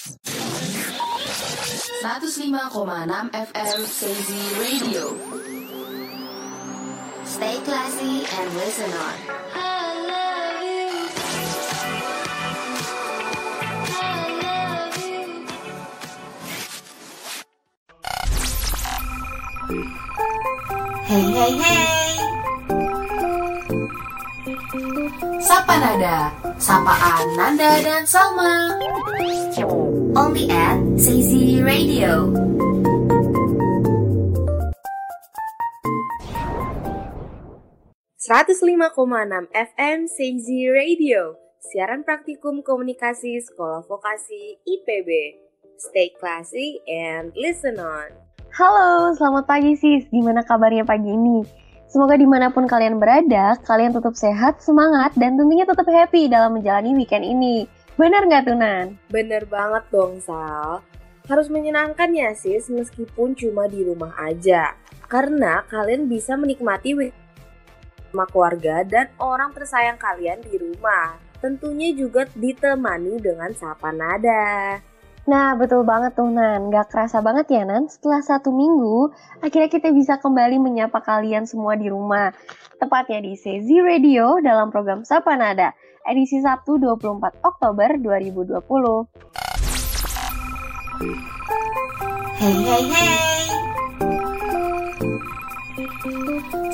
105,6 FM Sazy Radio. Stay classy and listen on. Hey hey hey. Sapa Nada, Sapaan Nanda dan Salma. Only at Sazy Radio. FM Sazy Radio, siaran praktikum komunikasi Sekolah Vokasi IPB. Stay classy and listen on. Halo, selamat pagi sis. Gimana kabarnya pagi ini? Semoga di mana pun kalian berada, kalian tetap sehat, semangat, dan tentunya tetap happy dalam menjalani weekend ini. Benar nggak tuh Nan? Bener banget dong Sal. Harus menyenangkan ya sis meskipun cuma di rumah aja. Karena kalian bisa menikmati sama keluarga dan orang tersayang kalian di rumah. Tentunya juga ditemani dengan sapa nada. Nah, betul banget tuh Nan. Gak kerasa banget ya Nan, setelah satu minggu, akhirnya kita bisa kembali menyapa kalian semua di rumah. Tepatnya di Sezi Radio dalam program Sapa Nada, edisi Sabtu 24 Oktober 2020. Hey hey hey.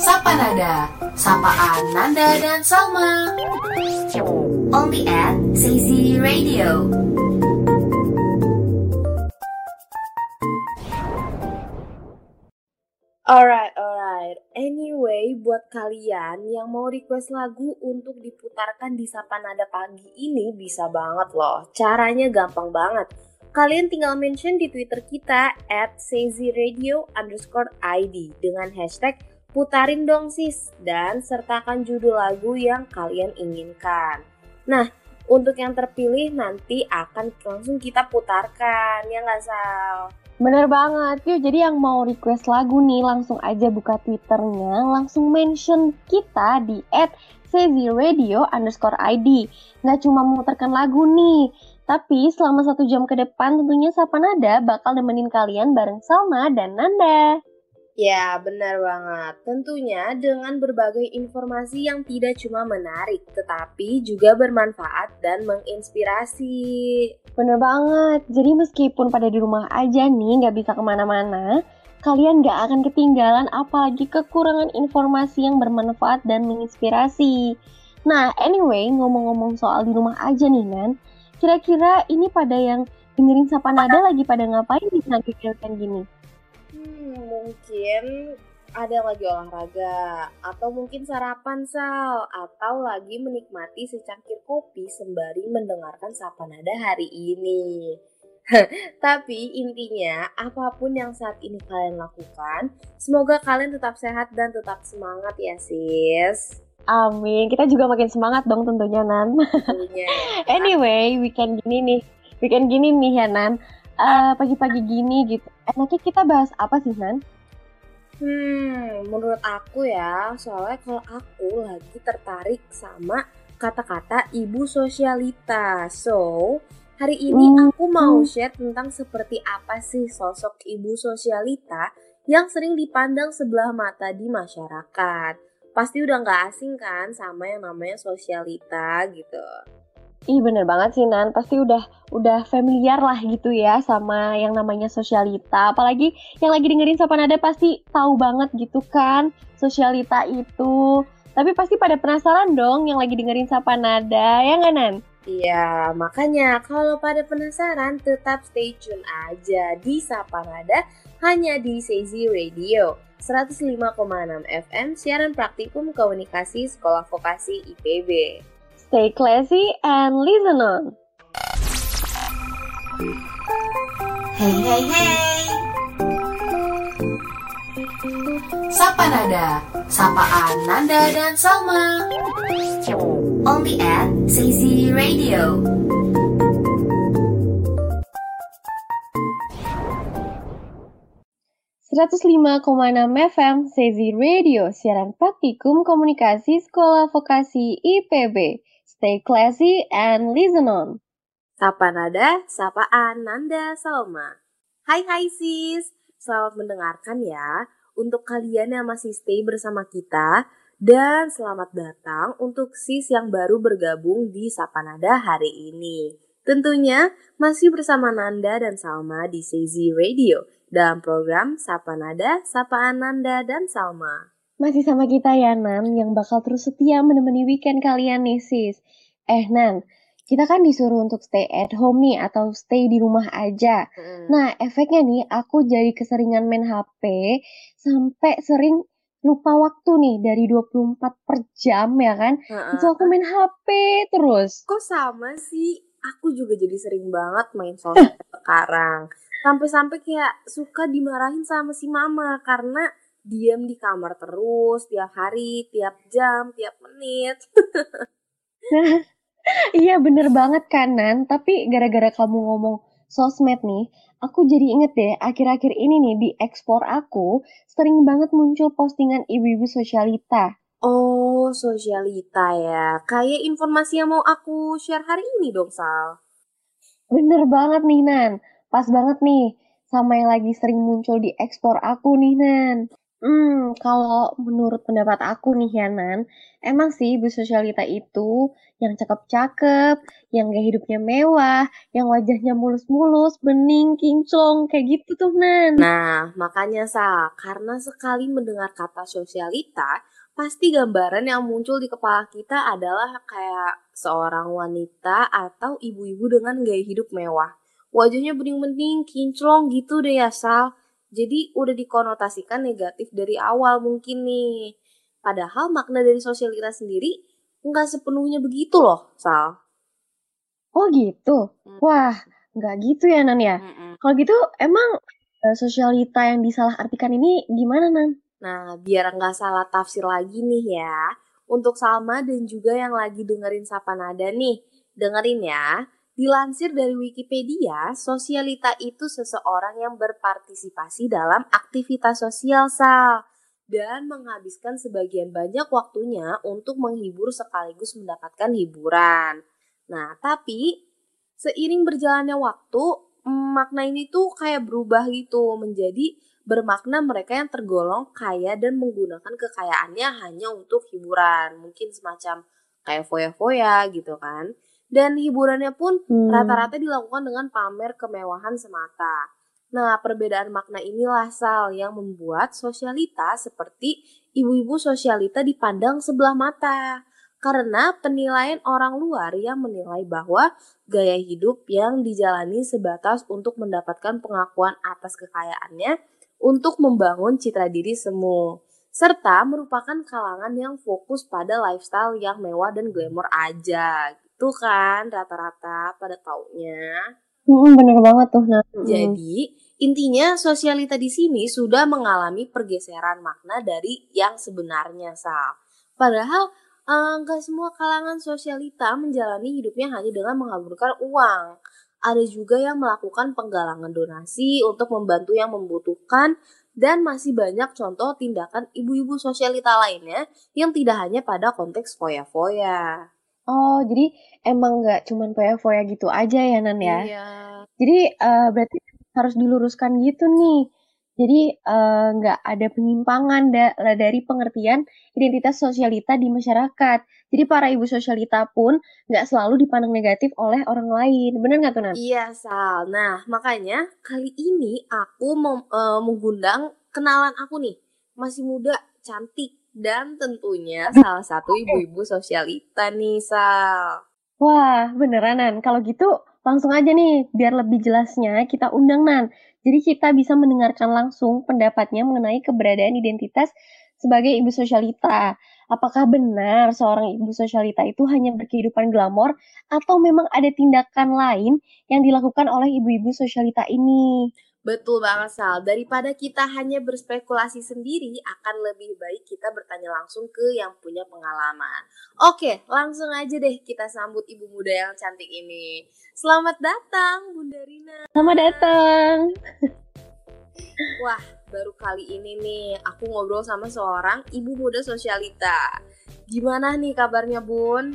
Sapa Nada, Sapaan Nanda dan Salma. Only at Sazy Radio. Alright, alright. Anyway, buat kalian yang mau request lagu untuk diputarkan di Sapa Nada pagi ini bisa banget loh. Caranya gampang banget. Kalian tinggal mention di Twitter kita at Radio underscore ID dengan hashtag putarin dong sis dan sertakan judul lagu yang kalian inginkan. Nah, untuk yang terpilih nanti akan langsung kita putarkan, ya nggak Sal? Bener banget, yuk jadi yang mau request lagu nih langsung aja buka twitternya, langsung mention kita di at underscore ID. Nggak cuma memutarkan lagu nih, tapi selama satu jam ke depan tentunya Sapa Nada bakal nemenin kalian bareng Salma dan Nanda. Ya, benar banget. Tentunya dengan berbagai informasi yang tidak cuma menarik, tetapi juga bermanfaat dan menginspirasi. Bener banget. Jadi meskipun pada di rumah aja nih, nggak bisa ke mana-mana, kalian nggak akan ketinggalan apalagi kekurangan informasi yang bermanfaat dan menginspirasi. Nah, anyway, ngomong-ngomong soal di rumah aja nih, Nan. Kira-kira ini pada yang dengerin Sapa Nada lagi pada ngapain di sambil gini? Mungkin ada lagi olahraga, atau mungkin sarapan sal, atau lagi menikmati secangkir kopi sembari mendengarkan sapa nada hari ini. Tapi intinya, apa pun yang saat ini kalian lakukan, semoga kalian tetap sehat dan tetap semangat ya sis. Amin, kita juga makin semangat dong tentunya Nan. Tentunya. anyway, weekend gini nih, weekend gini nih ya Nan eh, pagi-pagi gini gitu. Enaknya kita bahas apa sih, Nan? Hmm, menurut aku ya, soalnya kalau aku lagi tertarik sama kata-kata ibu sosialita. So, hari ini hmm. aku mau share tentang seperti apa sih sosok ibu sosialita yang sering dipandang sebelah mata di masyarakat. Pasti udah nggak asing kan sama yang namanya sosialita gitu. Ih bener banget sih Nan, pasti udah udah familiar lah gitu ya sama yang namanya sosialita. Apalagi yang lagi dengerin Sapa Nada pasti tahu banget gitu kan sosialita itu. Tapi pasti pada penasaran dong yang lagi dengerin Sapa Nada, ya nggak Nan? Iya, makanya kalau pada penasaran tetap stay tune aja di Sapa Nada hanya di Sezi Radio 105,6 FM siaran praktikum komunikasi Sekolah Vokasi IPB. Stay classy and listen on. Hey hey hey. Sapa Nada, Sapaan Nanda dan Salma. Only at Sazy Radio. enam FM Sezi Radio, siaran praktikum komunikasi Sekolah Vokasi IPB. Stay classy and listen on. Sapa Nada, Sapaan Nanda Salma. Hai hai sis, selamat mendengarkan ya untuk kalian yang masih stay bersama kita dan selamat datang untuk sis yang baru bergabung di Sapa Nada hari ini. Tentunya masih bersama Nanda dan Salma di Sezi Radio dalam program Sapa Nada, Sapaan Nanda dan Salma. Masih sama kita ya Nan yang bakal terus setia menemani weekend kalian nih sis. Eh Nan, kita kan disuruh untuk stay at home nih atau stay di rumah aja. Hmm. Nah, efeknya nih aku jadi keseringan main HP sampai sering lupa waktu nih dari 24 per jam ya kan. Uh-uh. Itu aku main HP terus. Kok sama sih? Aku juga jadi sering banget main sosmed sekarang. Sampai-sampai kayak suka dimarahin sama si mama karena diam di kamar terus tiap hari, tiap jam, tiap menit. Iya bener banget kanan, tapi gara-gara kamu ngomong sosmed nih, aku jadi inget deh akhir-akhir ini nih di ekspor aku sering banget muncul postingan ibu-ibu sosialita. Oh, sosialita ya. Kayak informasi yang mau aku share hari ini dong, Sal. Bener banget nih, Nan. Pas banget nih sama yang lagi sering muncul di ekspor aku nih, Nan. Hmm, kalau menurut pendapat aku nih Yanan, emang sih ibu sosialita itu yang cakep-cakep, yang gaya hidupnya mewah, yang wajahnya mulus-mulus, bening, kinclong, kayak gitu tuh Nan. Nah, makanya Sa, karena sekali mendengar kata sosialita, pasti gambaran yang muncul di kepala kita adalah kayak seorang wanita atau ibu-ibu dengan gaya hidup mewah. Wajahnya bening-bening, kinclong gitu deh ya Sal. Jadi udah dikonotasikan negatif dari awal mungkin nih. Padahal makna dari sosialitas sendiri nggak sepenuhnya begitu loh, Sal. Oh gitu? Hmm. Wah, nggak gitu ya, Nan ya? Hmm. Kalau gitu emang uh, sosialita yang disalahartikan ini gimana, Nan? Nah, biar nggak salah tafsir lagi nih ya. Untuk Salma dan juga yang lagi dengerin Sapa Nada nih. Dengerin ya. Dilansir dari Wikipedia, sosialita itu seseorang yang berpartisipasi dalam aktivitas sosial sal dan menghabiskan sebagian banyak waktunya untuk menghibur sekaligus mendapatkan hiburan. Nah, tapi seiring berjalannya waktu, makna ini tuh kayak berubah gitu menjadi bermakna mereka yang tergolong kaya dan menggunakan kekayaannya hanya untuk hiburan. Mungkin semacam kayak foya-foya gitu kan dan hiburannya pun hmm. rata-rata dilakukan dengan pamer kemewahan semata. Nah, perbedaan makna inilah Sal yang membuat sosialita seperti ibu-ibu sosialita dipandang sebelah mata. Karena penilaian orang luar yang menilai bahwa gaya hidup yang dijalani sebatas untuk mendapatkan pengakuan atas kekayaannya untuk membangun citra diri semu. Serta merupakan kalangan yang fokus pada lifestyle yang mewah dan glamour aja gitu kan rata-rata pada taunya. Hmm, bener banget tuh. Nah. Jadi intinya sosialita di sini sudah mengalami pergeseran makna dari yang sebenarnya Sal. Padahal enggak eh, semua kalangan sosialita menjalani hidupnya hanya dengan mengaburkan uang. Ada juga yang melakukan penggalangan donasi untuk membantu yang membutuhkan dan masih banyak contoh tindakan ibu-ibu sosialita lainnya yang tidak hanya pada konteks foya-foya. Oh, jadi emang nggak cuman foya-foya gitu aja ya, Nan ya? Iya. Jadi uh, berarti harus diluruskan gitu nih. Jadi uh, nggak ada penyimpangan da dari pengertian identitas sosialita di masyarakat. Jadi para ibu sosialita pun nggak selalu dipandang negatif oleh orang lain. Bener nggak tuh, Nan? Iya, Sal. Nah, makanya kali ini aku mau uh, mengundang kenalan aku nih. Masih muda, cantik, dan tentunya salah satu ibu-ibu sosialita nih, Sal. Wah, beneran, Kalau gitu langsung aja nih, biar lebih jelasnya kita undang Nan. Jadi kita bisa mendengarkan langsung pendapatnya mengenai keberadaan identitas sebagai ibu sosialita. Apakah benar seorang ibu sosialita itu hanya berkehidupan glamor atau memang ada tindakan lain yang dilakukan oleh ibu-ibu sosialita ini? Betul banget Sal, daripada kita hanya berspekulasi sendiri, akan lebih baik kita bertanya langsung ke yang punya pengalaman. Oke, langsung aja deh kita sambut ibu muda yang cantik ini. Selamat datang Bunda Rina. Selamat datang. Wah, baru kali ini nih aku ngobrol sama seorang ibu muda sosialita. Gimana nih kabarnya Bun?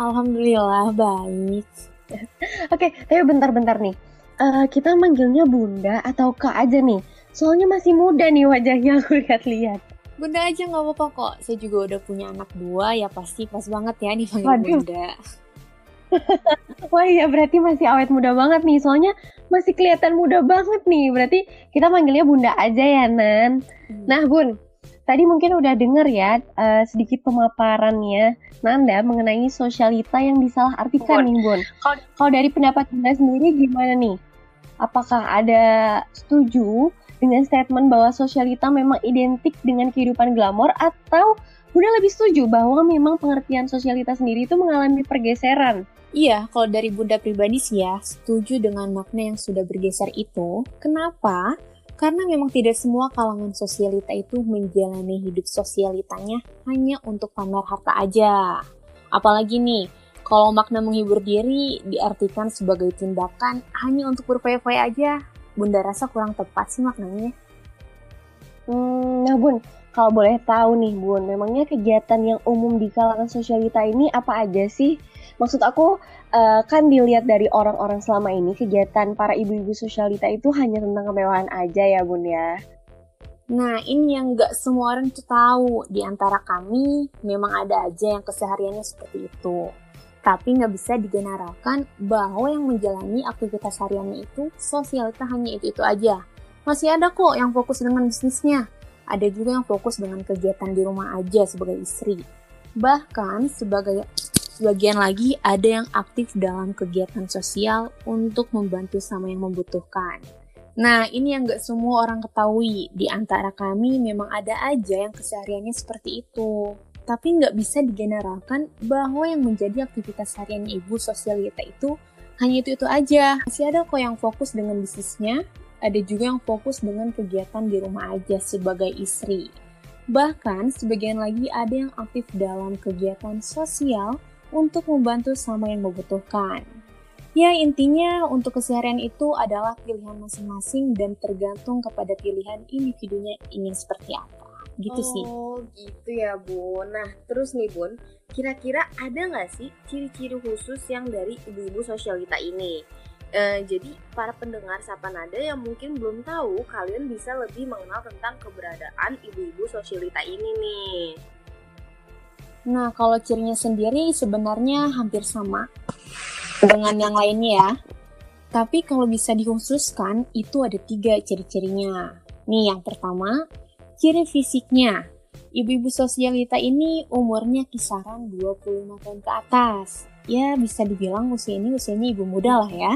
Alhamdulillah baik. Oke, tapi bentar-bentar nih. Uh, kita manggilnya bunda atau kak aja nih? Soalnya masih muda nih wajahnya aku lihat-lihat. Bunda aja nggak apa-apa kok. Saya juga udah punya anak dua, ya pasti pas banget ya nih panggil Waduh. bunda. Wah iya berarti masih awet muda banget nih. Soalnya masih kelihatan muda banget nih. Berarti kita manggilnya Bunda aja ya Nan. Hmm. Nah Bun, tadi mungkin udah denger ya uh, sedikit pemaparannya Nanda mengenai sosialita yang disalahartikan Bun. nih Bun. Kalau dari pendapat Bunda sendiri gimana nih? Apakah ada setuju dengan statement bahwa sosialita memang identik dengan kehidupan glamor atau Bunda lebih setuju bahwa memang pengertian sosialita sendiri itu mengalami pergeseran? Iya, kalau dari Bunda pribadi sih ya, setuju dengan makna yang sudah bergeser itu. Kenapa? Karena memang tidak semua kalangan sosialita itu menjalani hidup sosialitanya hanya untuk pamer harta aja. Apalagi nih, kalau makna menghibur diri diartikan sebagai tindakan hanya untuk berfoya-foya aja, Bunda rasa kurang tepat sih maknanya. Hmm, nah Bun, kalau boleh tahu nih Bun, memangnya kegiatan yang umum di kalangan sosialita ini apa aja sih? Maksud aku uh, kan dilihat dari orang-orang selama ini kegiatan para ibu-ibu sosialita itu hanya tentang kemewahan aja ya bun ya. Nah ini yang nggak semua orang tuh tahu. Di antara kami memang ada aja yang kesehariannya seperti itu. Tapi nggak bisa digeneralkan bahwa yang menjalani aktivitas hariannya itu sosialita hanya itu-itu aja. Masih ada kok yang fokus dengan bisnisnya. Ada juga yang fokus dengan kegiatan di rumah aja sebagai istri. Bahkan sebagai Sebagian lagi ada yang aktif dalam kegiatan sosial untuk membantu sama yang membutuhkan. Nah, ini yang gak semua orang ketahui. Di antara kami memang ada aja yang kesehariannya seperti itu. Tapi nggak bisa digeneralkan bahwa yang menjadi aktivitas harian ibu sosialita itu hanya itu-itu aja. Masih ada kok yang fokus dengan bisnisnya, ada juga yang fokus dengan kegiatan di rumah aja sebagai istri. Bahkan sebagian lagi ada yang aktif dalam kegiatan sosial untuk membantu sama yang membutuhkan. Ya, intinya untuk keseharian itu adalah pilihan masing-masing dan tergantung kepada pilihan individunya ingin seperti apa. Gitu oh, sih. Oh, gitu ya, Bun. Nah, terus nih, Bun, kira-kira ada nggak sih ciri-ciri khusus yang dari ibu-ibu sosialita ini? Uh, jadi para pendengar Sapa Nada yang mungkin belum tahu, kalian bisa lebih mengenal tentang keberadaan ibu-ibu sosialita ini nih. Nah, kalau cirinya sendiri sebenarnya hampir sama dengan yang lainnya ya. Tapi kalau bisa dikhususkan, itu ada tiga ciri-cirinya. Nih, yang pertama, ciri fisiknya. Ibu-ibu sosialita ini umurnya kisaran 25 tahun ke atas. Ya, bisa dibilang usia ini usianya ibu muda lah ya.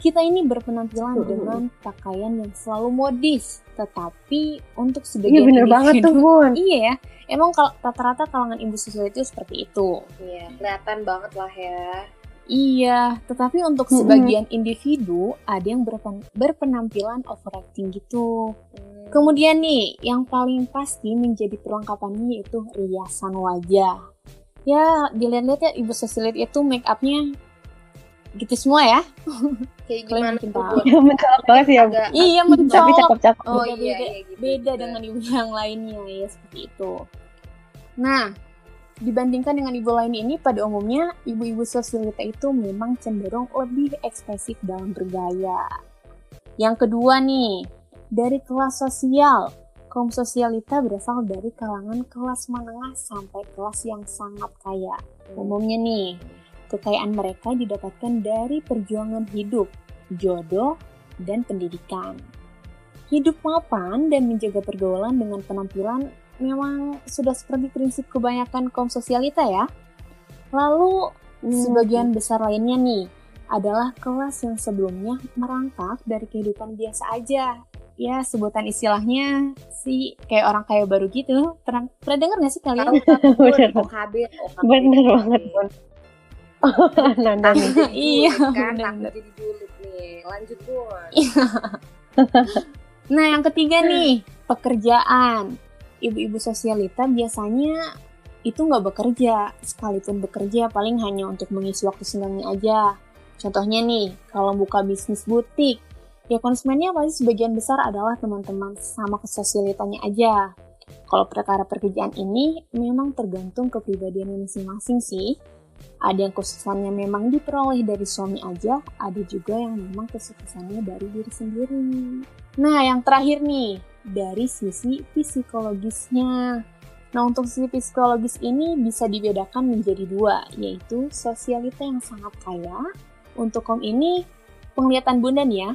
Kita ini berpenampilan dengan pakaian yang selalu modis, tetapi untuk sebagian Iya bener banget tuh Bun. Iya ya, emang kalau rata-rata kalangan ibu siswa itu seperti itu. Iya, kelihatan banget lah ya. Iya, tetapi untuk sebagian individu ada yang berpen berpenampilan overacting gitu. Hmm. Kemudian nih, yang paling pasti menjadi perlengkapannya yaitu riasan wajah. Ya, dilihat-lihat ya ibu sosialit itu make upnya gitu semua ya. Kayak gimana? Ya, mencolok banget ya. Agak, iya, mencolok. Tapi cakep-cakep. Oh beda, iya, iya gitu. Beda dengan ibu yang lainnya ya seperti itu. Nah, dibandingkan dengan ibu lain ini, pada umumnya ibu-ibu sosialita itu memang cenderung lebih ekspresif dalam bergaya. Yang kedua nih, dari kelas sosial. Kaum sosialita berasal dari kalangan kelas menengah sampai kelas yang sangat kaya. Umumnya nih, Kekayaan mereka didapatkan dari perjuangan hidup, jodoh, dan pendidikan. Hidup mapan dan menjaga pergaulan dengan penampilan memang sudah seperti prinsip kebanyakan kaum sosialita ya. Lalu hmm. sebagian besar lainnya nih adalah kelas yang sebelumnya merangkak dari kehidupan biasa aja. Ya sebutan istilahnya sih kayak orang kaya baru gitu. Pernah, pernah dengar gak sih kalian? Bener, OKB, OKB. Bener banget, Nanda iya kan takut jadi julid nih. Lanjut bun nah yang ketiga nih pekerjaan. Ibu-ibu sosialita biasanya itu nggak bekerja sekalipun bekerja paling hanya untuk mengisi waktu senangnya aja. Contohnya nih kalau buka bisnis butik ya konsumennya pasti sebagian besar adalah teman-teman sama kesosialitanya aja. Kalau perkara pekerjaan ini memang tergantung kepribadian masing-masing sih Ada yang kesuksesannya memang diperoleh dari suami aja, ada juga yang memang kesuksesannya dari diri sendiri. Nah, yang terakhir nih, dari sisi psikologisnya. Nah, untuk sisi psikologis ini bisa dibedakan menjadi dua, yaitu sosialita yang sangat kaya. Untuk kaum ini, penglihatan bunda nih ya,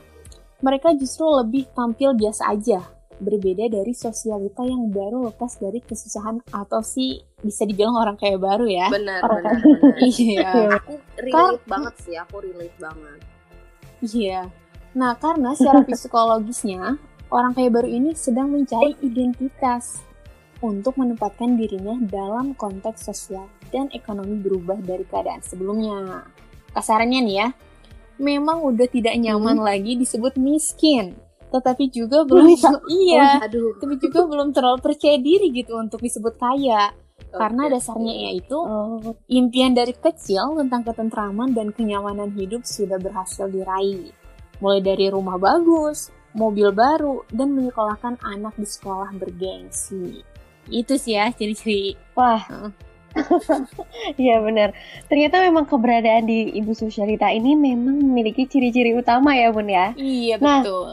mereka justru lebih tampil biasa aja, berbeda dari sosialita yang baru lepas dari kesusahan atau sih bisa dibilang orang kayak baru ya. Benar, Orang benar, benar. Iya. Aku relate banget sih, aku relate banget. Iya. Nah, karena secara psikologisnya, orang kaya baru ini sedang mencari identitas untuk menempatkan dirinya dalam konteks sosial dan ekonomi berubah dari keadaan sebelumnya. Kasarannya nih ya, memang udah tidak nyaman lagi disebut miskin, tetapi juga belum iya, Aduh, tapi juga belum terlalu percaya diri gitu untuk disebut kaya. Karena oke. dasarnya yaitu Oh, Impian dari kecil tentang ketentraman dan kenyamanan hidup sudah berhasil diraih. Mulai dari rumah bagus, mobil baru, dan menyekolahkan anak di sekolah bergengsi. Itu sih ya ciri-ciri. wah. Iya benar. Ternyata memang keberadaan di Ibu Sosialita ini memang memiliki ciri-ciri utama ya Bun ya. Iya Nah, betul.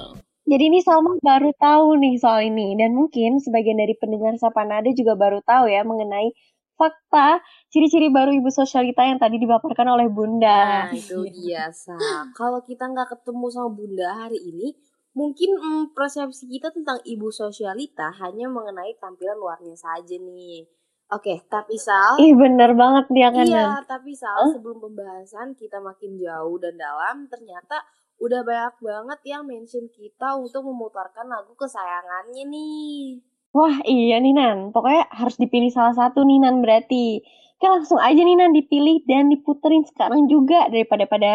Jadi ini Salma baru tahu nih soal ini dan mungkin sebagian dari pendengar Sapanada juga baru tahu ya mengenai fakta ciri-ciri baru Ibu Sosialita yang tadi dipaparkan oleh Bunda. Nah, itu dia, Sa. Kalau kita nggak ketemu sama Bunda hari ini, mungkin mm, persepsi kita tentang ibu sosialita hanya mengenai tampilan luarnya saja nih. Oke, tapi Sal, Ih bener banget dia kan iya, tapi Sal, sebelum pembahasan kita makin jauh dan dalam, ternyata udah banyak banget yang mention kita untuk memutarkan lagu kesayangannya nih. Wah iya nih Nan, pokoknya harus dipilih salah satu nih Nan berarti. Oke langsung aja nih Nan dipilih dan diputerin sekarang juga daripada pada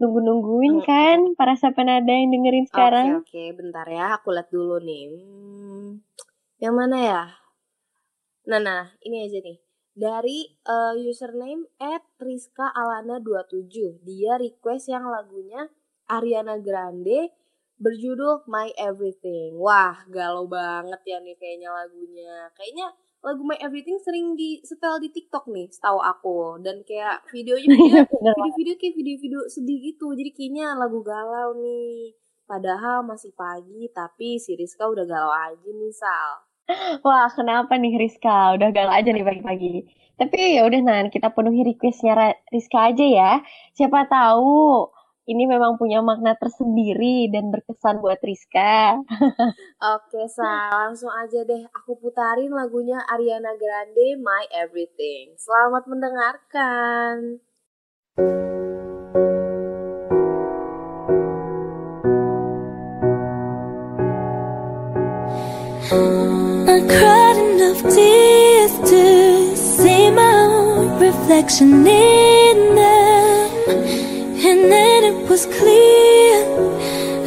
nunggu-nungguin Mm-mm. kan para Sapanada yang dengerin sekarang. Oke, oke, bentar ya, aku lihat dulu nih. Hmm, yang mana ya? Nah, nah, ini aja nih. Dari eh, username at Rizka Alana 27. Dia request yang lagunya Ariana Grande berjudul My Everything. Wah, galau banget ya nih kayaknya lagunya. Kayaknya lagu My Everything sering di setel di TikTok nih, setahu aku. Dan kayak videonya Bener video-video kayak video-video sedih gitu. Jadi kayaknya lagu galau nih. Padahal masih pagi, tapi si Rizka udah galau aja nih, Sal. Wah, kenapa nih Rizka? Udah galau aja nih pagi-pagi. Tapi ya udah Nan, kita penuhi requestnya Rizka aja ya. Siapa tahu ini memang punya makna tersendiri dan berkesan buat Rizka. Oke, Sal. Langsung aja deh. Aku putarin lagunya Ariana Grande, My Everything. Selamat mendengarkan. I cried enough tears to see my own reflection in them. And then it was clear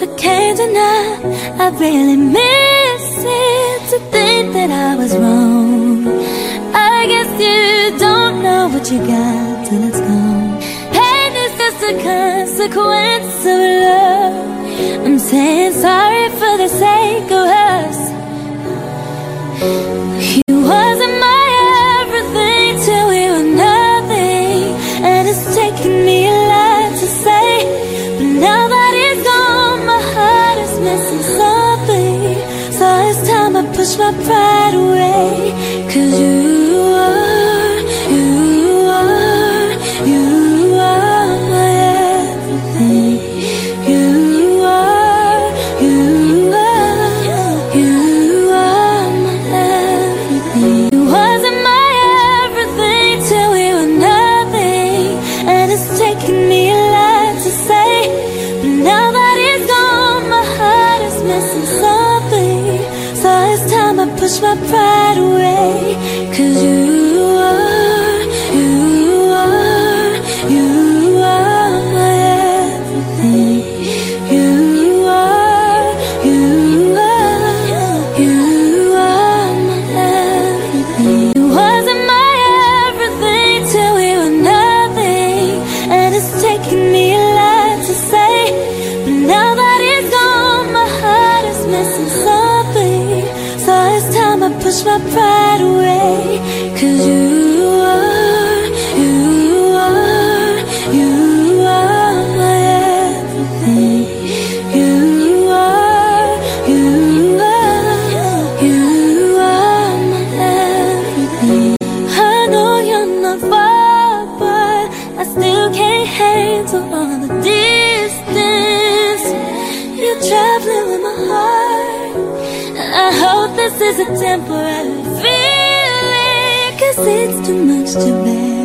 I can't deny I really miss it to think that I was wrong. I guess you don't know what you got till it's gone. Pain is just a consequence of love. I'm saying sorry for the sake of us. My pride is a temporary feeling. Cause it's too much to bear.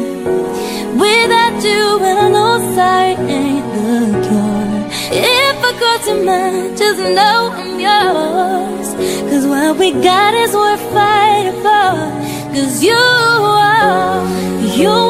Without you, and I know sight ain't the cure. If I cross your mind, just know I'm yours. Cause what we got is worth fighting for. Cause you are, you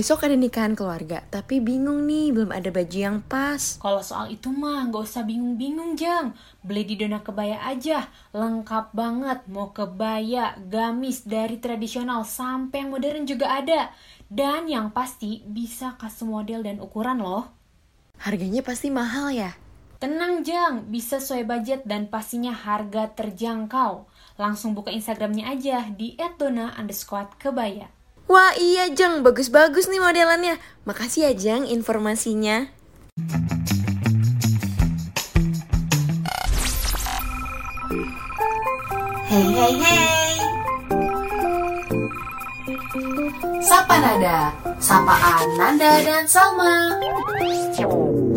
Besok ada nikahan keluarga, tapi bingung nih, belum ada baju yang pas. Kalau soal itu mah nggak usah bingung-bingung, Jeng. Beli di Dona Kebaya aja. Lengkap banget. Mau kebaya, gamis, dari tradisional sampai yang modern juga ada. Dan yang pasti bisa custom model dan ukuran loh. Harganya pasti mahal ya? Tenang, Jeng. Bisa sesuai budget dan pastinya harga terjangkau. Langsung buka Instagramnya aja di @dona underscore kebaya. Wah iya, Jeng. Bagus-bagus nih modelannya. Makasih ya, Jeng, informasinya. Hey hey hey. Sapa Nada, sapaan Nanda dan Salma.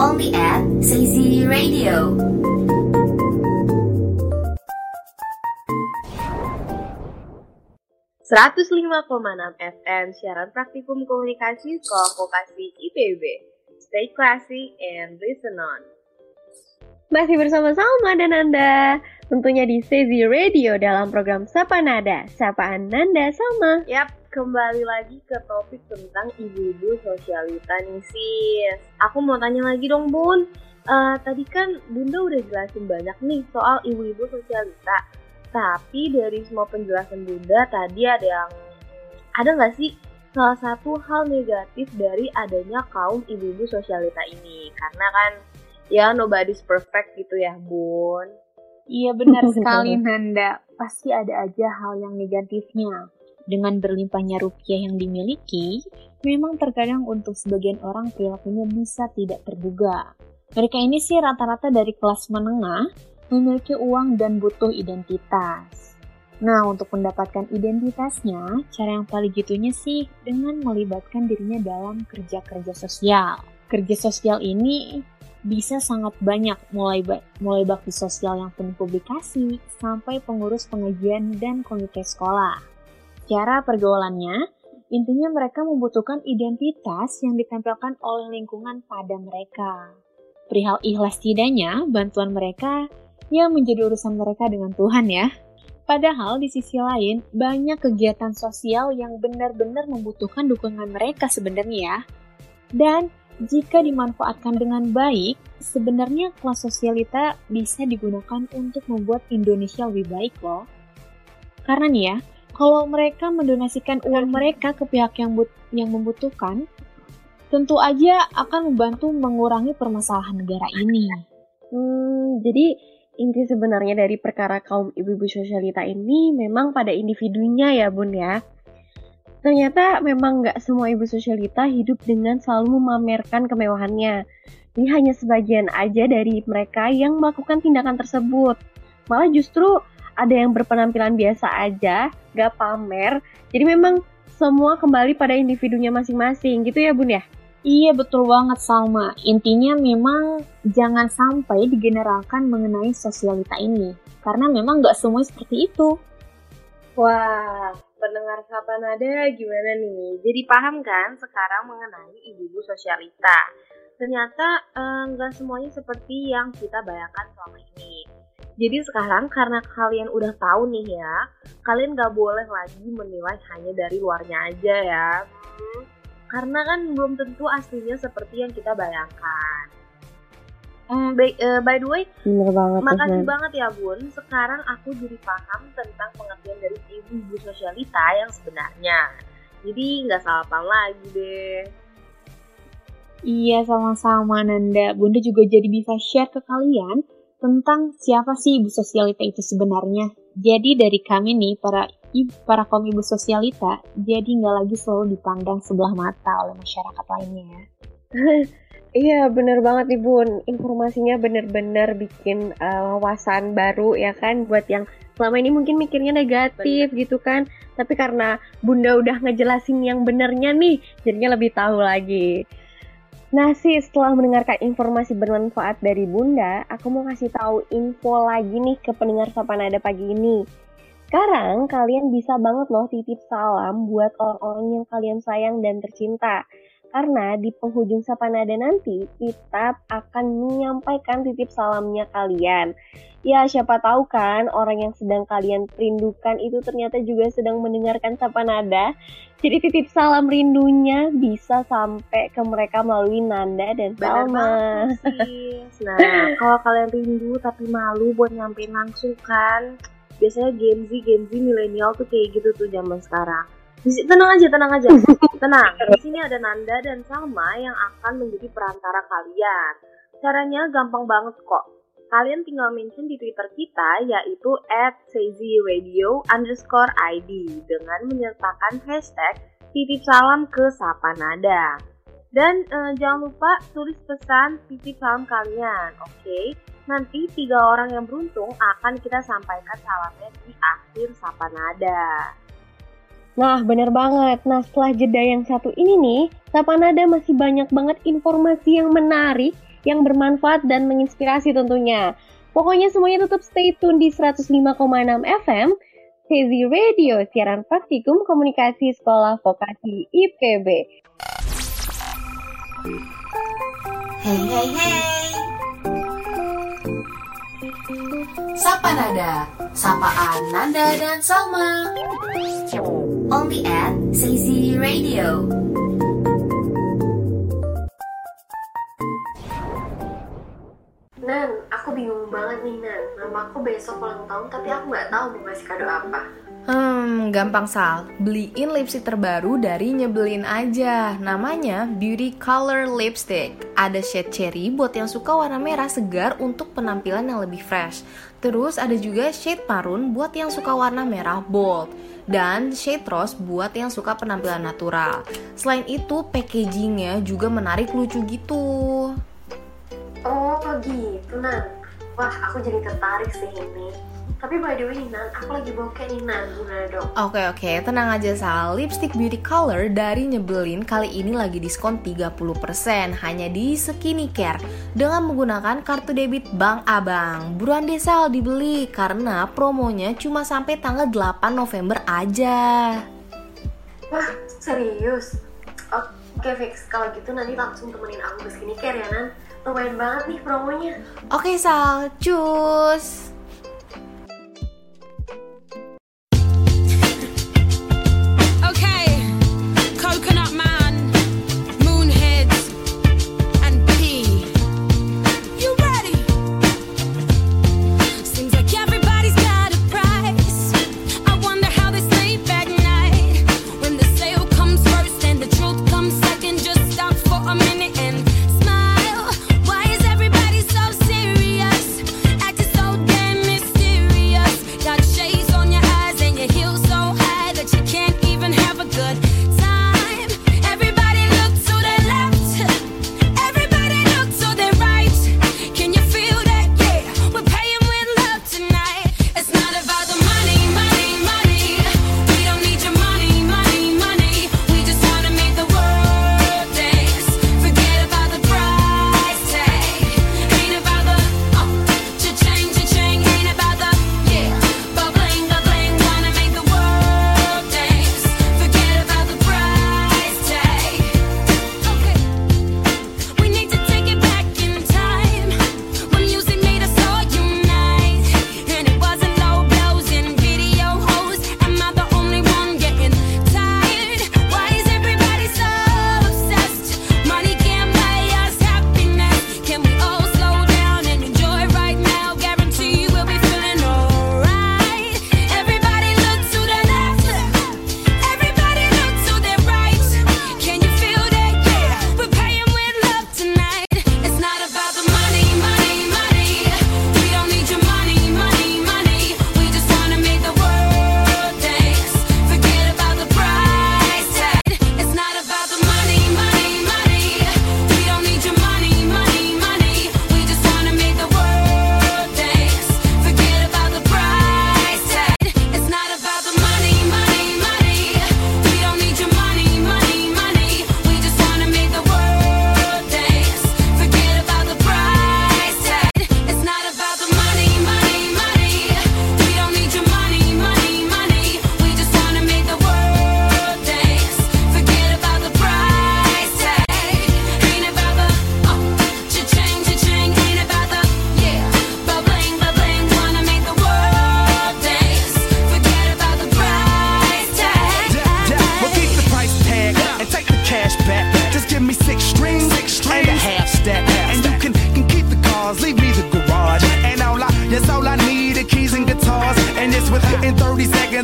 Only at Sazy Radio. Enam FM siaran praktikum komunikasi Sekolah Vokasi IPB. Stay classy and listen on. Masih bersama Salma dan Nanda, tentunya di Sezi Radio dalam program Sapa Nada, Sapaan Nanda Salma. Yap, kembali lagi ke topik tentang ibu-ibu sosialita nih sis. Aku mau tanya lagi dong bun. Eh, tadi kan bunda udah jelasin banyak nih soal ibu-ibu sosialita. Tapi dari semua penjelasan bunda tadi ada yang ada nggak sih salah satu hal negatif dari adanya kaum ibu-ibu sosialita ini? Karena kan ya nobody's perfect gitu ya bun. Iya benar sekali Nanda, pasti ada aja hal yang negatifnya. Dengan berlimpahnya rupiah yang dimiliki, memang terkadang untuk sebagian orang perilakunya bisa tidak terduga. Mereka ini sih rata-rata dari kelas menengah, memiliki uang dan butuh identitas. Nah, untuk mendapatkan identitasnya, cara yang paling gitunya sih dengan melibatkan dirinya dalam kerja-kerja sosial. Kerja sosial ini bisa sangat banyak mulai ba- mulai bakti sosial yang penuh publikasi sampai pengurus pengajian dan komite sekolah. Cara pergaulannya, intinya mereka membutuhkan identitas yang ditempelkan oleh lingkungan pada mereka. Perihal ikhlas tidaknya, bantuan mereka yang menjadi urusan mereka dengan Tuhan ya. Padahal di sisi lain, banyak kegiatan sosial yang benar-benar membutuhkan dukungan mereka sebenarnya ya. Dan jika dimanfaatkan dengan baik, sebenarnya kelas sosialita bisa digunakan untuk membuat Indonesia lebih baik loh. Karena nih ya, kalau mereka mendonasikan uang mereka ke pihak yang but- yang membutuhkan, tentu aja akan membantu mengurangi permasalahan negara ini. Hmm, jadi inti sebenarnya dari perkara kaum ibu-ibu sosialita ini memang pada individunya ya bun ya. Ternyata memang nggak semua ibu sosialita hidup dengan selalu memamerkan kemewahannya. Ini hanya sebagian aja dari mereka yang melakukan tindakan tersebut. Malah justru ada yang berpenampilan biasa aja, nggak pamer. Jadi memang semua kembali pada individunya masing-masing gitu ya bun ya? Iya betul banget Salma. Intinya memang jangan sampai digeneralkan mengenai sosialita ini. Karena memang nggak semuanya seperti itu. Wah, pendengar Sapa Nada gimana nih? Jadi paham kan sekarang mengenai ibu-ibu sosialita? Ternyata eh, nggak semuanya seperti yang kita bayangkan selama ini. Jadi sekarang karena kalian udah tahu nih ya, kalian nggak boleh lagi menilai hanya dari luarnya aja ya. Hmm, karena kan belum tentu aslinya seperti yang kita bayangkan. Hmm, by, eh, by the way, Bener banget Makasih banget ya Bun. Sekarang aku jadi paham tentang pengertian dari ibu-ibu sosialita yang sebenarnya. Jadi nggak salah paham lagi deh. Iya, sama-sama Nanda. Bunda juga jadi bisa share ke kalian tentang siapa sih ibu sosialita itu sebenarnya. Jadi dari kami nih, para para kaum ibu sosialita, jadi nggak lagi selalu dipandang sebelah mata oleh masyarakat lainnya. Ya. Iya bener banget nih Bun, informasinya bener-bener bikin uh, wawasan baru ya kan? Buat yang selama ini mungkin mikirnya negatif gitu kan? Tapi karena Bunda udah ngejelasin yang benernya nih, jadinya lebih tahu lagi. Nah sih setelah mendengarkan informasi bermanfaat dari Bunda, aku mau kasih tahu info lagi nih ke pendengar Sapa Nada pagi ini sekarang kalian bisa banget loh titip salam buat orang-orang yang kalian sayang dan tercinta. Karena di penghujung Sapanada nanti kita akan menyampaikan titip salamnya kalian. Ya siapa tahu kan orang yang sedang kalian rindukan itu ternyata juga sedang mendengarkan Sapanada. Jadi titip salam rindunya bisa sampai ke mereka melalui Nanda dan Bener Salma. banget. Nah, kalau kalian rindu tapi malu buat nyampein langsung kan, biasanya Gen Z, Gen Z milenial tuh kayak gitu tuh zaman sekarang. Tenang aja, tenang aja, tenang. Di sini ada Nanda dan Salma yang akan menjadi perantara kalian. Caranya gampang banget kok. Kalian tinggal mention di Twitter kita yaitu at Radio underscore ID dengan menyertakan hashtag titip salam ke Sapanada. Dan eh, jangan lupa tulis pesan titip salam kalian, oke? Nanti tiga orang yang beruntung akan kita sampaikan salamnya di akhir Sapanada. Nah, bener banget. Nah, setelah jeda yang satu ini nih, Sapanada masih banyak banget informasi yang menarik, yang bermanfaat dan menginspirasi tentunya. Pokoknya semuanya tetap stay tune di 105,6 FM, Crazy Radio, siaran praktikum komunikasi sekolah vokasi IPB. Hey hey hey. Sapa Nada, sapaan Nanda dan Salma. Only at Sazy Radio. Nan, aku bingung banget nih Nan. Nama aku besok ulang tahun tapi aku nggak tahu mau ngasih kado apa. Hmm, gampang Sal. Beliin lipstick terbaru dari Nyebelin aja. Namanya Beauty Color Lipstick. Ada shade cherry buat yang suka warna merah segar untuk penampilan yang lebih fresh. Terus ada juga shade maroon buat yang suka warna merah bold. Dan shade rose buat yang suka penampilan natural. Selain itu, packagingnya juga menarik lucu gitu. Oh gitu Nan. Wah aku jadi tertarik sih ini. Tapi by the way Nan, aku lagi bokeh nih Nan, gimana dong? Oke oke, tenang aja Sal. Lipstick Beauty Color dari Nyebelin kali ini lagi diskon 30% hanya di Skincare dengan menggunakan kartu debit Bank Abang. Buruan deh Sal dibeli karena promonya cuma sampai tanggal 8 November aja. Wah serius? Oke fix, kalau gitu nanti langsung temenin aku ke skincare ya Nan. Lumayan banget nih promonya. Oke Sal, cus.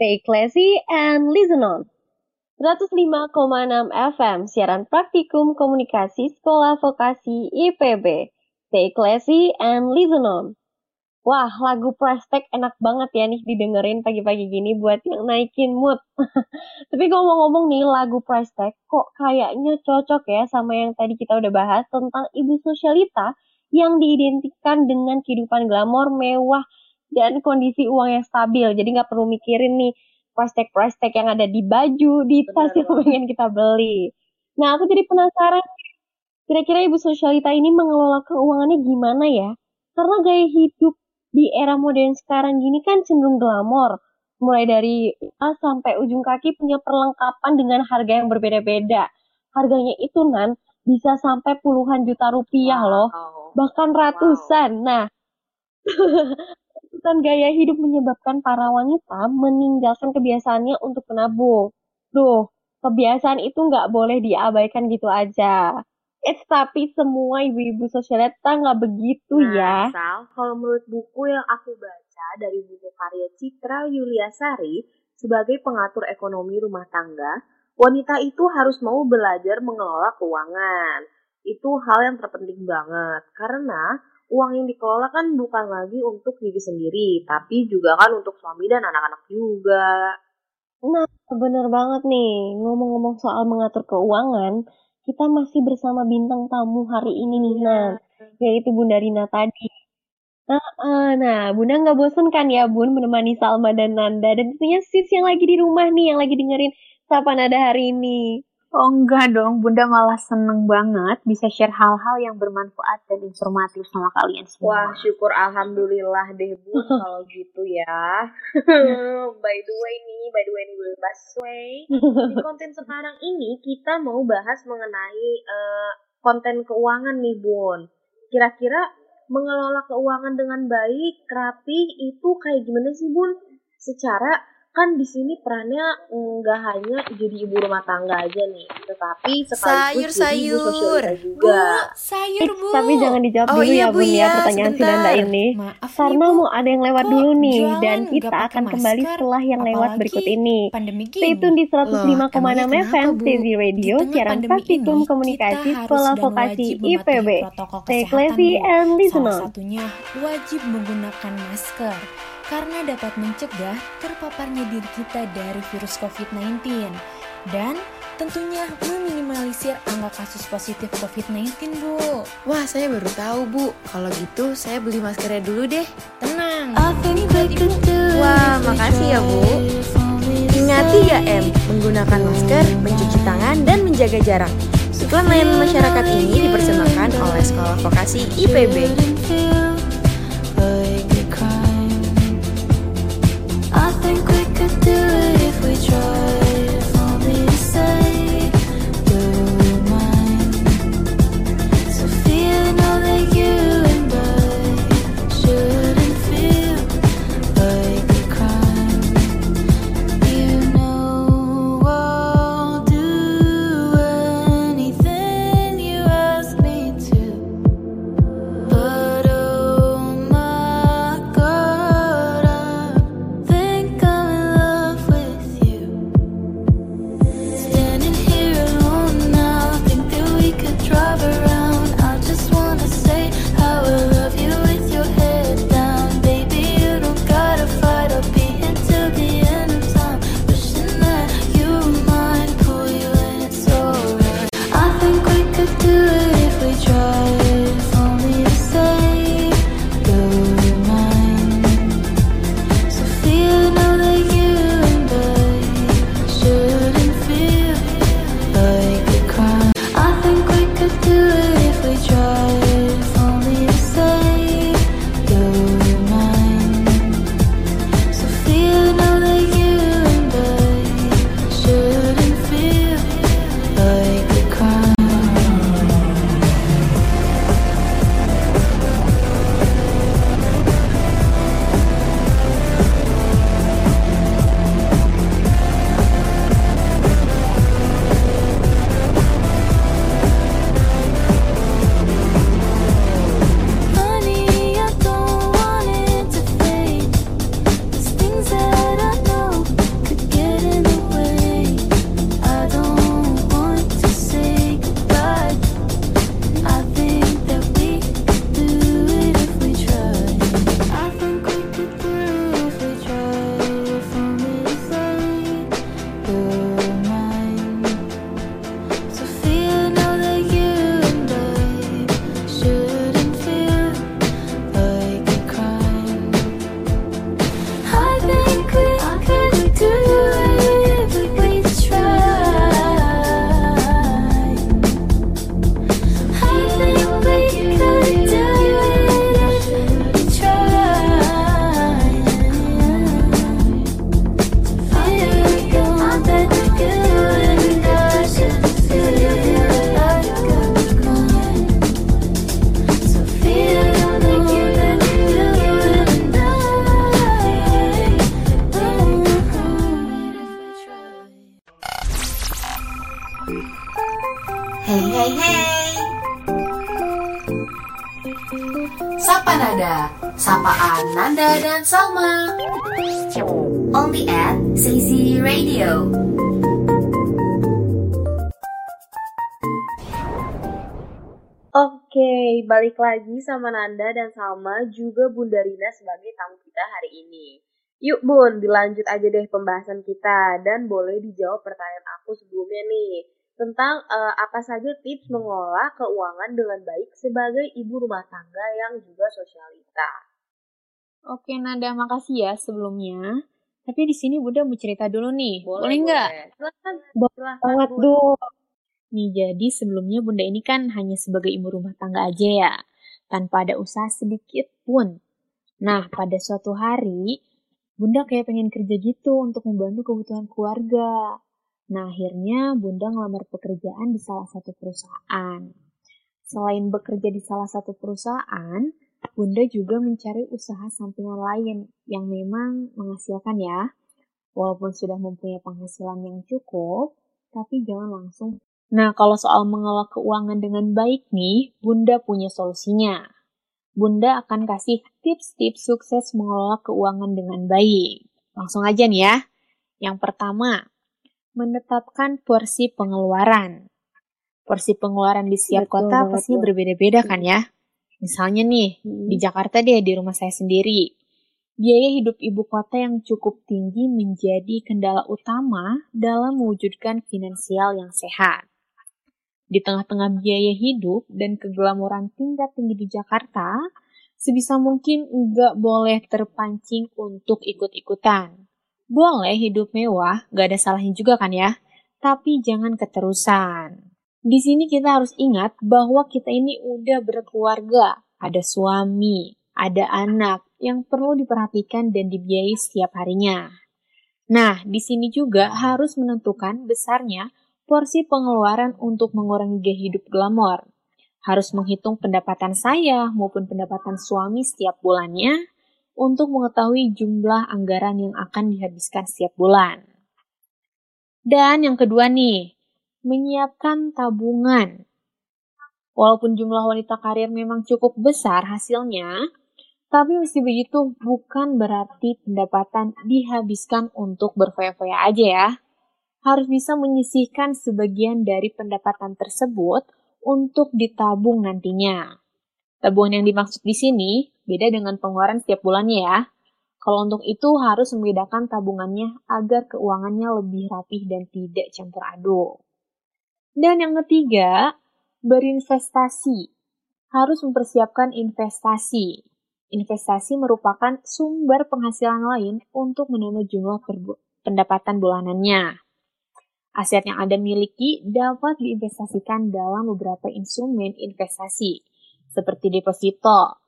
Stay classy and listen on. 105,6 FM, siaran praktikum komunikasi sekolah vokasi IPB. Stay classy and listen on. Wah, lagu Prestek enak banget ya nih didengerin pagi-pagi gini buat yang naikin mood. Tapi ngomong-ngomong nih, lagu Prestek kok kayaknya cocok ya sama yang tadi kita udah bahas tentang ibu sosialita yang diidentikan dengan kehidupan glamor, mewah, dan kondisi uang yang stabil. Jadi nggak perlu mikirin nih prestek-prestek yang ada di baju, di tas yang pengen kita beli. Nah, aku jadi penasaran, kira-kira ibu sosialita ini mengelola keuangannya gimana ya? Karena gaya hidup di era modern sekarang gini kan cenderung glamor. Mulai dari A sampai ujung kaki punya perlengkapan dengan harga yang berbeda-beda. Harganya itu nan bisa sampai puluhan juta rupiah loh, bahkan ratusan. Nah, Tuntutan gaya hidup menyebabkan para wanita meninggalkan kebiasaannya untuk menabung. Duh, kebiasaan itu nggak boleh diabaikan gitu aja. Eh, tapi semua ibu-ibu sosialita nggak begitu ya. Nah, Sal, kalau menurut buku yang aku baca dari buku karya Citra Yuliasari sebagai pengatur ekonomi rumah tangga, wanita itu harus mau belajar mengelola keuangan. Itu hal yang terpenting banget karena uang yang dikelola kan bukan lagi untuk diri sendiri, tapi juga kan untuk suami dan anak-anak juga. Nah, bener banget nih. Ngomong-ngomong soal mengatur keuangan, kita masih bersama bintang tamu hari ini nih, Nan. Yaitu Bunda Rina tadi. Nah, eh, nah, Bunda nggak bosen kan ya, Bun, menemani Salma dan Nanda. Dan tentunya sis yang lagi di rumah nih, yang lagi dengerin Sapa Nada hari ini. Oh enggak dong, Bunda malah seneng banget bisa share hal-hal yang bermanfaat dan informatif sama kalian Wah, semua. syukur alhamdulillah deh Bu kalau gitu ya. by the way nih, by the way nih Bu Baswe. Di konten sekarang ini kita mau bahas mengenai eh, konten keuangan nih Bun. Kira-kira mengelola keuangan dengan baik, rapi itu kayak gimana sih Bun? Secara kan di sini perannya nggak hanya jadi ibu rumah tangga aja nih, tetapi sekaligus jadi ibu sosialita juga. sayur bu. Tapi jangan dijawab Oh dulu iya, ya, Bu, Bun, ya, ya, pertanyaan si sebentar. Nanda ini. Maaf Karena nih, Bu. mau ada yang lewat Kok dulu nih, jualan dan kita akan kembali masker? setelah yang lewat berikut ini. Stay tune di Loh, 105,6 emangnya FM Bu? Stay Radio, siaran praktikum komunikasi sekolah vokasi IPB. Stay classy Bu. and listen Salah on. satunya wajib menggunakan masker karena dapat mencegah terpaparnya diri kita dari virus COVID-19 dan tentunya meminimalisir angka kasus positif COVID-19, Bu. Wah, saya baru tahu, Bu. Kalau gitu, saya beli maskernya dulu deh. Tenang. Wah, makasih ya, Bu. Ingat 3M, menggunakan masker, mencuci tangan, dan menjaga jarak. Iklan layanan masyarakat ini dipersembahkan oleh Sekolah Vokasi IPB. Do it if we tried. Lagi sama Nanda dan Salma juga Bunda Rina sebagai tamu kita hari ini. Yuk Bun, dilanjut aja deh pembahasan kita dan boleh dijawab pertanyaan aku sebelumnya nih tentang eh, apa saja tips mengelola keuangan dengan baik sebagai ibu rumah tangga yang juga sosialita. Oke Nanda, makasih ya sebelumnya. Tapi di sini Bunda mau cerita dulu nih. Boleh nggak? Silakan. Silakan, Banget. Nih, jadi sebelumnya Bunda ini kan hanya sebagai ibu rumah tangga aja ya, tanpa ada usaha sedikit pun. Nah, pada suatu hari, Bunda kayak pengen kerja gitu untuk membantu kebutuhan keluarga. Nah, akhirnya Bunda ngelamar pekerjaan di salah satu perusahaan. Selain bekerja di salah satu perusahaan, Bunda juga mencari usaha sampingan lain yang memang menghasilkan ya. Walaupun sudah mempunyai penghasilan yang cukup, tapi jangan langsung Nah, kalau soal mengelola keuangan dengan baik nih, Bunda punya solusinya. Bunda akan kasih tips-tips sukses mengelola keuangan dengan baik. Langsung aja nih ya. Yang pertama, menetapkan porsi pengeluaran. Porsi pengeluaran di setiap Betul kota pastinya berbeda-beda kan ya. Misalnya nih, Hmm. di Jakarta deh, di rumah saya sendiri. biaya hidup ibu kota yang cukup tinggi menjadi kendala utama dalam mewujudkan finansial yang sehat. Di tengah-tengah biaya hidup dan keglamoran tingkat tinggi di Jakarta, sebisa mungkin nggak boleh terpancing untuk ikut-ikutan. Boleh hidup mewah, nggak ada salahnya juga kan ya, tapi jangan keterusan. Di sini kita harus ingat bahwa kita ini udah berkeluarga, ada suami, ada anak yang perlu diperhatikan dan dibiayai setiap harinya. Nah, di sini juga harus menentukan besarnya porsi pengeluaran untuk mengurangi gaya hidup glamor. Harus menghitung pendapatan saya maupun pendapatan suami setiap bulannya untuk mengetahui jumlah anggaran yang akan dihabiskan setiap bulan. Dan yang kedua nih, menyiapkan tabungan. Walaupun jumlah wanita karir memang cukup besar hasilnya, tapi meski begitu bukan berarti pendapatan dihabiskan untuk berfoya-foya aja ya harus bisa menyisihkan sebagian dari pendapatan tersebut untuk ditabung nantinya. Tabungan yang dimaksud di sini beda dengan pengeluaran setiap bulannya ya. Kalau untuk itu harus membedakan tabungannya agar keuangannya lebih rapih dan tidak campur aduk. Dan yang ketiga, berinvestasi. Harus mempersiapkan investasi. Investasi merupakan sumber penghasilan lain untuk menambah jumlah pendapatan bulanannya. Aset yang Anda miliki dapat diinvestasikan dalam beberapa instrumen investasi, seperti deposito,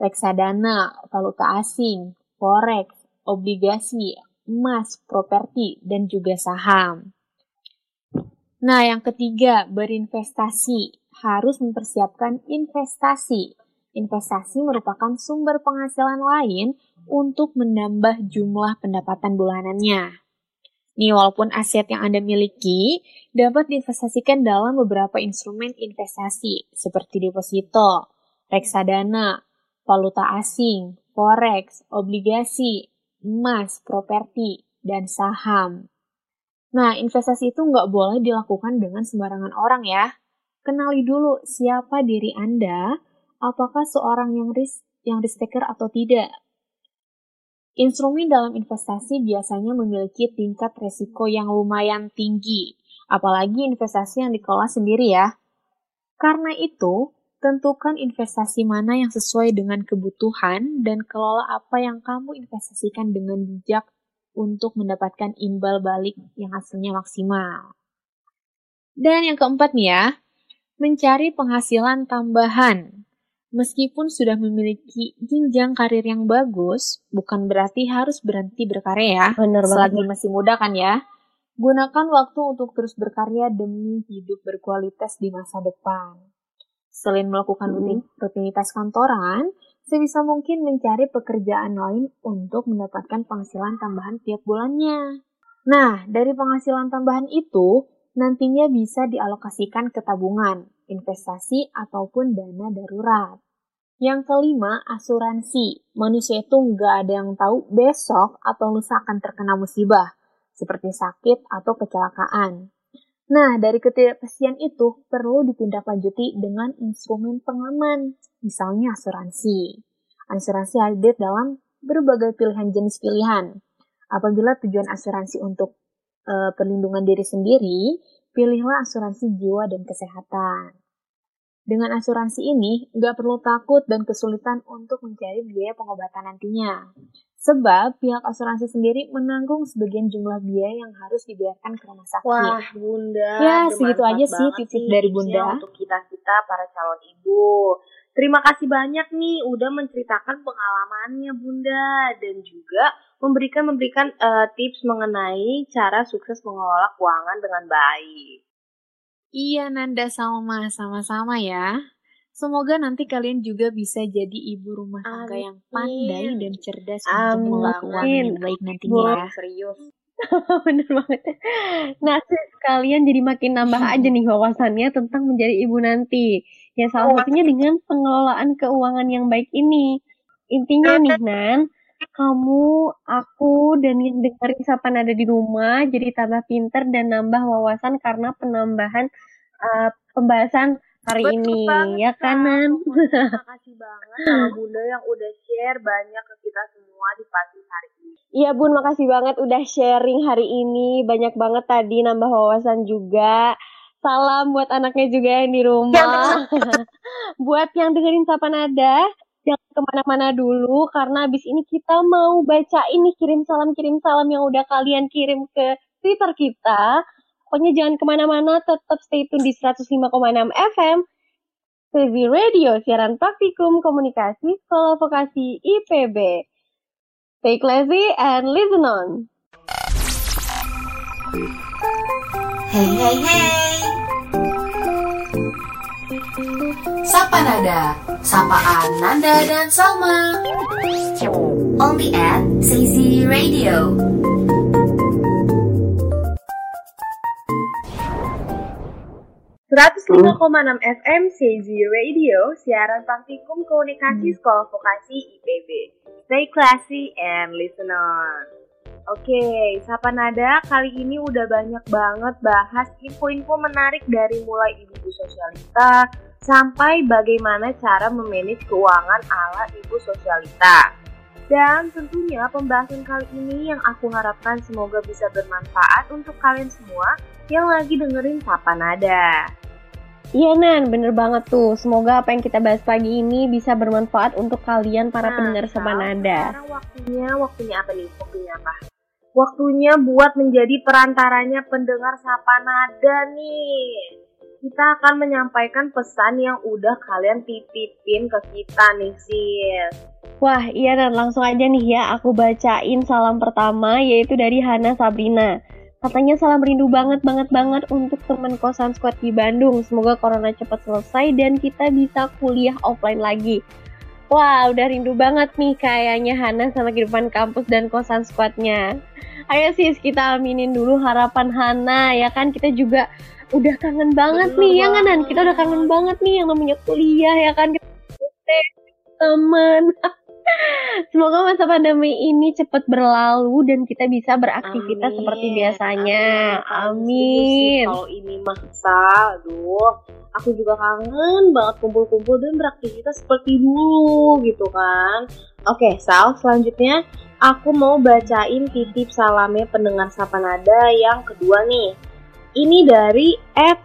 reksadana, valuta asing, forex, obligasi, emas, properti, dan juga saham. Nah, yang ketiga, berinvestasi. Harus mempersiapkan investasi. Investasi merupakan sumber penghasilan lain untuk menambah jumlah pendapatan bulanannya. Nih, walaupun aset yang Anda miliki dapat diinvestasikan dalam beberapa instrumen investasi seperti deposito, reksadana, valuta asing, forex, obligasi, emas, properti, dan saham. Nah, investasi itu nggak boleh dilakukan dengan sembarangan orang ya. Kenali dulu siapa diri Anda, apakah seorang yang risk yang risk taker atau tidak. Instrumen dalam investasi biasanya memiliki tingkat resiko yang lumayan tinggi, apalagi investasi yang dikelola sendiri ya. Karena itu, tentukan investasi mana yang sesuai dengan kebutuhan dan kelola apa yang kamu investasikan dengan bijak untuk mendapatkan imbal balik yang hasilnya maksimal. Dan yang keempat nih ya, mencari penghasilan tambahan. Meskipun sudah memiliki jenjang karir yang bagus, bukan berarti harus berhenti berkarya ya. Bener Selagi masih muda kan ya. Gunakan waktu untuk terus berkarya demi hidup berkualitas di masa depan. Selain melakukan rutin, rutinitas kantoran, sebisa mungkin mencari pekerjaan lain untuk mendapatkan penghasilan tambahan tiap bulannya. Nah, dari penghasilan tambahan itu, nantinya bisa dialokasikan ke tabungan, investasi, ataupun dana darurat. Yang kelima, asuransi. Manusia itu nggak ada yang tahu besok atau lusa akan terkena musibah, seperti sakit atau kecelakaan. Nah, dari ketidakpastian itu perlu ditindaklanjuti dengan instrumen pengaman, misalnya asuransi. Asuransi hadir dalam berbagai pilihan jenis pilihan. Apabila tujuan asuransi untuk e, perlindungan diri sendiri, pilihlah asuransi jiwa dan kesehatan. Dengan asuransi ini, nggak perlu takut dan kesulitan untuk mencari biaya pengobatan nantinya. Sebab pihak asuransi sendiri menanggung sebagian jumlah biaya yang harus dibayarkan ke rumah sakit. Wah, Bunda. Ya, segitu aja sih sih dari Bunda. Untuk kita-kita para calon ibu. Terima kasih banyak nih udah menceritakan pengalamannya Bunda dan juga memberikan memberikan eh, tips mengenai cara sukses mengelola keuangan dengan baik. Iya Nanda sama sama-sama ya. Semoga nanti kalian juga bisa jadi ibu rumah tangga Amin. yang pandai dan cerdas untuk Amin mengelola banget. keuangan yang baik nantinya ya. Serius. Bener banget. Nah, kalian jadi makin nambah aja nih wawasannya tentang menjadi ibu nanti. Ya salah satunya dengan pengelolaan keuangan yang baik ini. Intinya nih, Nan, kamu, aku, dan yang dengerin Sapan ada di rumah jadi tambah pinter dan nambah wawasan karena penambahan uh, pembahasan hari Betul ini banget, ya kanan. Terima kasih banget sama Bunda yang udah share banyak ke kita semua di pagi hari ini. Iya Bun, makasih banget udah sharing hari ini. Banyak banget tadi nambah wawasan juga. Salam buat anaknya juga yang di rumah. buat yang dengerin Sapa Nada, jangan ke mana-mana dulu karena abis ini kita mau baca ini kirim salam-kirim salam yang udah kalian kirim ke Twitter kita. Pokoknya jangan ke mana-mana, tetap stay tune di 105,6 FM. TV Radio, siaran praktikum komunikasi Sekolah Vokasi IPB. Stay classy and listen on. Hey hey hey. Sapa Nada, sapaan Nanda dan Salma. Only at Sazy Radio. Hmm. 105,6 FM CZ Radio, siaran praktikum komunikasi Sekolah Vokasi IPB. Stay classy and listen on. Oke, Sapa Nada kali ini udah banyak banget bahas info-info menarik dari mulai ibu sosialita sampai bagaimana cara memanage keuangan ala ibu sosialita. Dan tentunya pembahasan kali ini yang aku harapkan semoga bisa bermanfaat untuk kalian semua yang lagi dengerin Sapa Nada. Iya Nan, bener banget tuh. Semoga apa yang kita bahas pagi ini bisa bermanfaat untuk kalian para Nah, pendengar Sapa Nada. Sekarang waktunya, waktunya apa nih? Waktunya apa? Waktunya buat menjadi perantaranya pendengar Sapa Nada nih. Kita akan menyampaikan pesan yang udah kalian titipin ke kita nih, sis. Wah, iya Nan, langsung aja nih ya aku bacain salam pertama yaitu dari Hana Sabrina. Katanya salam rindu banget banget banget untuk teman kosan squad di Bandung. Semoga corona cepat selesai dan kita bisa kuliah offline lagi. Wah, udah rindu banget nih kayaknya Hana sama kehidupan kampus dan kosan squadnya. Ayo sis, kita aminin dulu harapan Hana ya kan kita juga udah kangen banget Bener nih ya kan banget. Kita udah kangen banget nih yang namanya kuliah ya kan kita teman. Semoga masa pandemi ini cepat berlalu dan kita bisa beraktivitas Amin, seperti biasanya. Amin. Amin. Kalau ini masa, aduh, aku juga kangen banget kumpul-kumpul dan beraktivitas seperti dulu gitu kan. Oke, Sal, selanjutnya aku mau bacain titip salamnya pendengar Sapa Nada yang kedua nih. Ini dari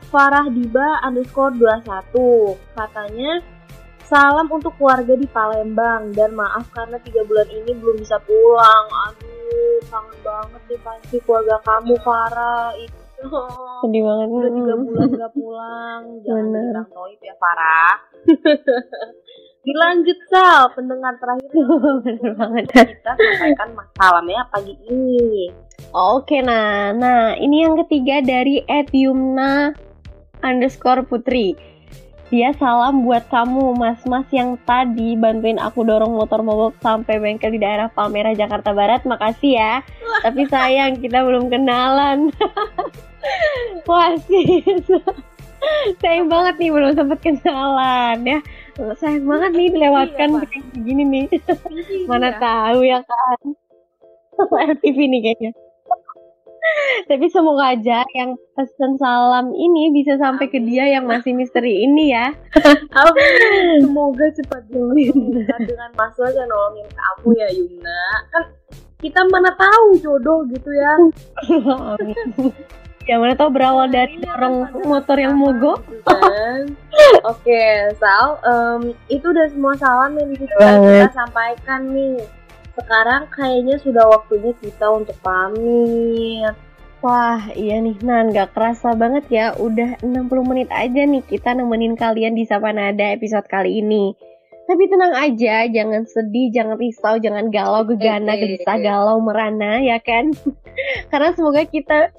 @farahdiba underscore 21. Katanya, salam untuk keluarga di Palembang dan maaf karena tiga bulan ini belum bisa pulang. Aduh, kangen banget nih pasti keluarga kamu Farah itu. Sedih banget. Udah tiga bulan gak pulang. Jangan bilang noib ya Farah. Dilanjut Sal, pendengar terakhir kita sampaikan salamnya pagi ini. Oke, nah, nah ini yang ketiga dari @yumna underscore putri. Dia salam buat kamu, mas-mas yang tadi bantuin aku dorong motor mogok sampai bengkel di daerah Palmerah, Jakarta Barat. Makasih ya. Tapi sayang kita belum kenalan. Wah, sis. Sayang banget nih belum sempet kenalan ya. Sayang banget nih dilewatkan Iya, kayak begini nih. Mana tahu ya kan. FTV nih kayaknya. Tapi semoga aja yang pesan salam ini bisa sampai ke dia yang masih misteri ini ya. Amin. Semoga cepat dipertemukan dengan Mas yang nolongin kamu ya Yumna. Kan kita mana tahu jodoh gitu ya. Ya mana tahu berawal dari dorong motor yang mogok. Oke, Sal, em, itu udah semua salam yang bisa kita sampaikan nih. Sekarang kayaknya sudah waktunya kita untuk pamit. Wah, iya nih Nan, gak kerasa banget ya. Udah 60 menit aja nih kita nemenin kalian di Sapa Nada episode kali ini. Tapi tenang aja, jangan sedih, jangan risau, jangan galau, gegana, gelisah, galau, merana, ya kan? Karena semoga kita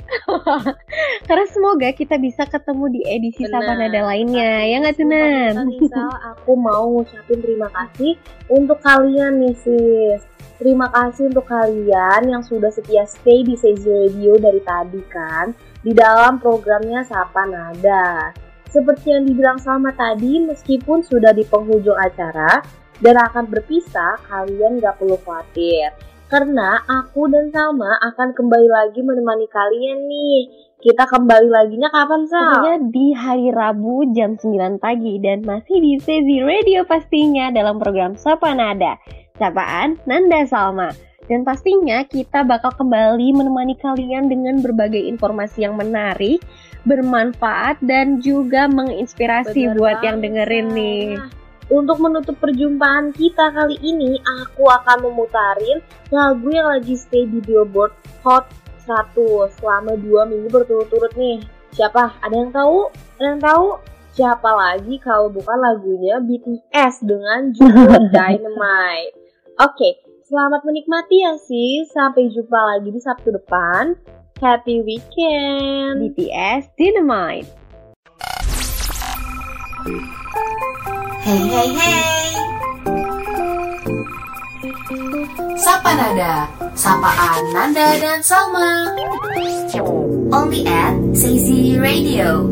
karena semoga kita bisa ketemu di edisi Sapa Benar. Nada lainnya, ya nggak tuh Sumpah Nan? bisa nih, Sal, aku mau ngucapin terima kasih untuk kalian nih sis. Terima kasih untuk kalian yang sudah setia stay di Sezi Radio dari tadi kan di dalam programnya Sapa Nada. Seperti yang dibilang sama tadi, meskipun sudah di penghujung acara dan akan berpisah, kalian gak perlu khawatir. Karena aku dan Salma akan kembali lagi menemani kalian nih. Kita kembali laginya kapan, Sal? Tentunya di hari Rabu jam 9 pagi dan masih di Sezi Radio pastinya dalam program Sapa Nada. Sapaan Nanda Salma. Dan pastinya kita bakal kembali menemani kalian dengan berbagai informasi yang menarik, bermanfaat, dan juga menginspirasi Bener buat yang dengerin nih. Untuk menutup perjumpaan kita kali ini, aku akan memutarin lagu yang lagi stay di Billboard Hot 100 selama dua minggu berturut-turut nih. Siapa? Ada yang tahu? Ada yang tahu? Siapa lagi kalau bukan lagunya BTS dengan judul Dynamite. Oke, okay, Selamat menikmati ya sih, Sampai jumpa lagi di Sabtu depan. Happy weekend. BTS Dynamite. Hey hey hey. Sapa Nada, sapaan Nanda dan Salma. Only at Seizi Radio.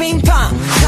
Ping pong.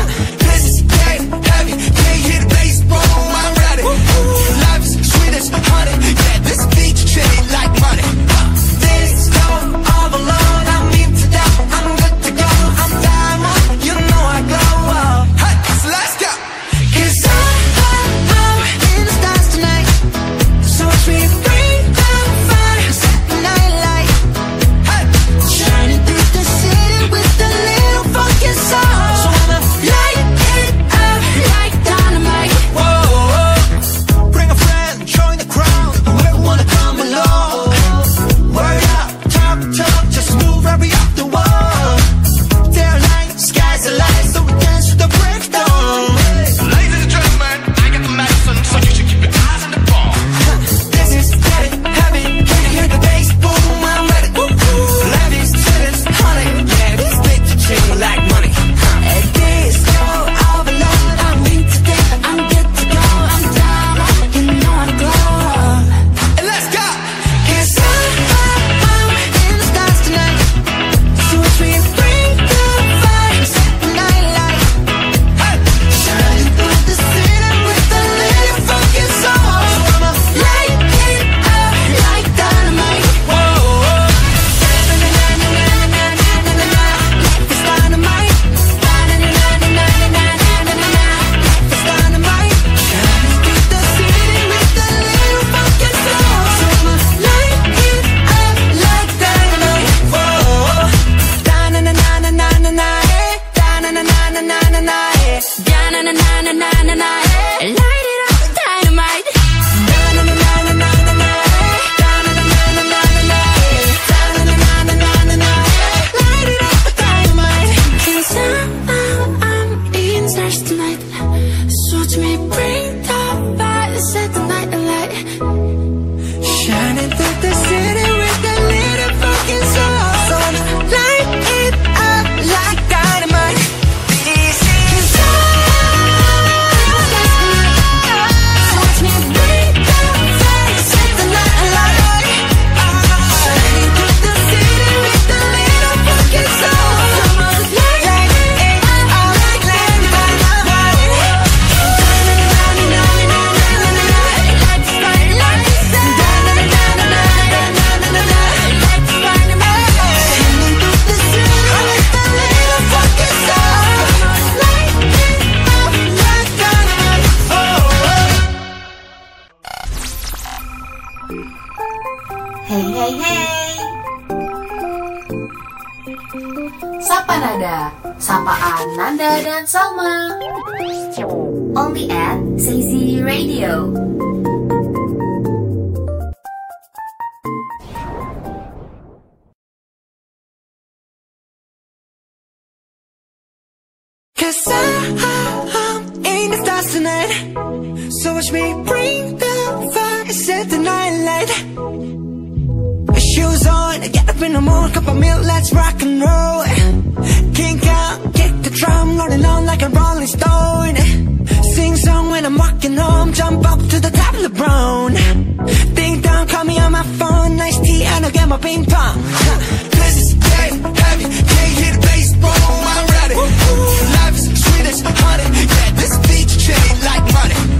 Radio. Cause I, I, I'm in the stars tonight. So watch me bring the fire, set the night light. Shoes on, get up in the morning, cup of milk, let's rock and roll. Kink out, kick the drum, rolling on like a rolling stone when I'm walking home Jump up to the top of LeBron Ding dong, call me on my phone Nice tea and I'll get my ping pong. Huh. This is dead heavy Can't hit the bass, bro, I'm ready Life is sweet as honey Yeah, this beach chain like money.